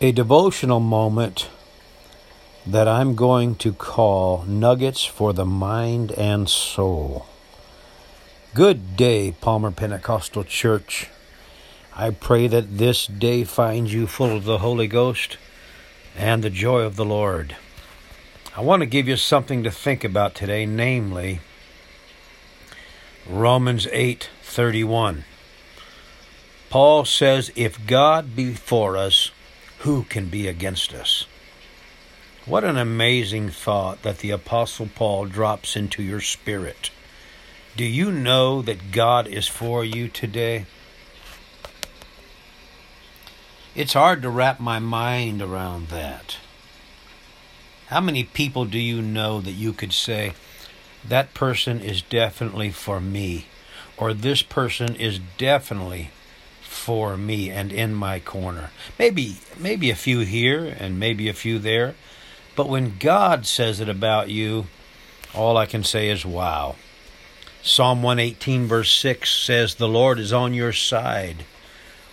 a devotional moment that I'm going to call Nuggets for the Mind and Soul. Good day, Palmer Pentecostal Church. I pray that this day finds you full of the Holy Ghost and the joy of the Lord. I want to give you something to think about today, namely Romans 8:31. Paul says, "If God be for us, who can be against us? What an amazing thought that the Apostle Paul drops into your spirit. Do you know that God is for you today? It's hard to wrap my mind around that. How many people do you know that you could say, that person is definitely for me, or this person is definitely for me and in my corner. Maybe maybe a few here and maybe a few there, but when God says it about you, all I can say is wow. Psalm 118 verse 6 says the Lord is on your side.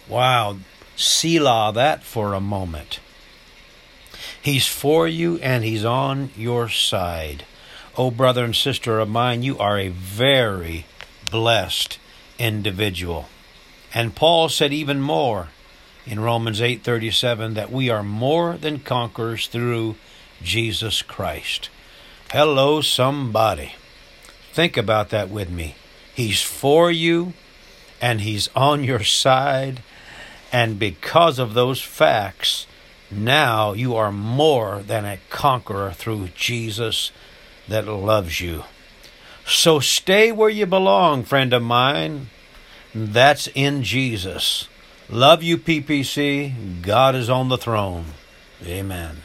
Wow, Selah that for a moment. He's for you and he's on your side. Oh brother and sister of mine, you are a very blessed individual. And Paul said even more in Romans 8:37 that we are more than conquerors through Jesus Christ. Hello somebody. Think about that with me. He's for you and he's on your side and because of those facts now you are more than a conqueror through Jesus that loves you. So stay where you belong, friend of mine. That's in Jesus. Love you, PPC. God is on the throne. Amen.